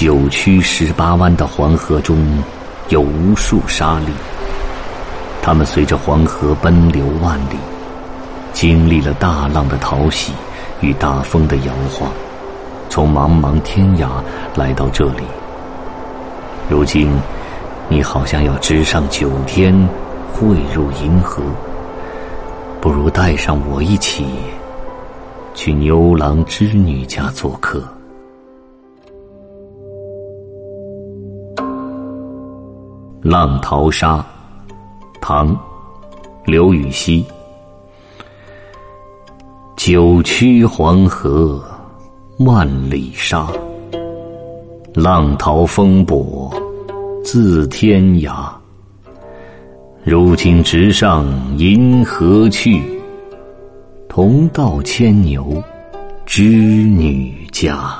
九曲十八弯的黄河中，有无数沙砾。它们随着黄河奔流万里，经历了大浪的淘洗与大风的摇晃，从茫茫天涯来到这里。如今，你好像要直上九天，汇入银河。不如带上我一起，去牛郎织女家做客。《浪淘沙》唐·刘禹锡。九曲黄河万里沙，浪淘风簸自天涯。如今直上银河去，同到牵牛织女家。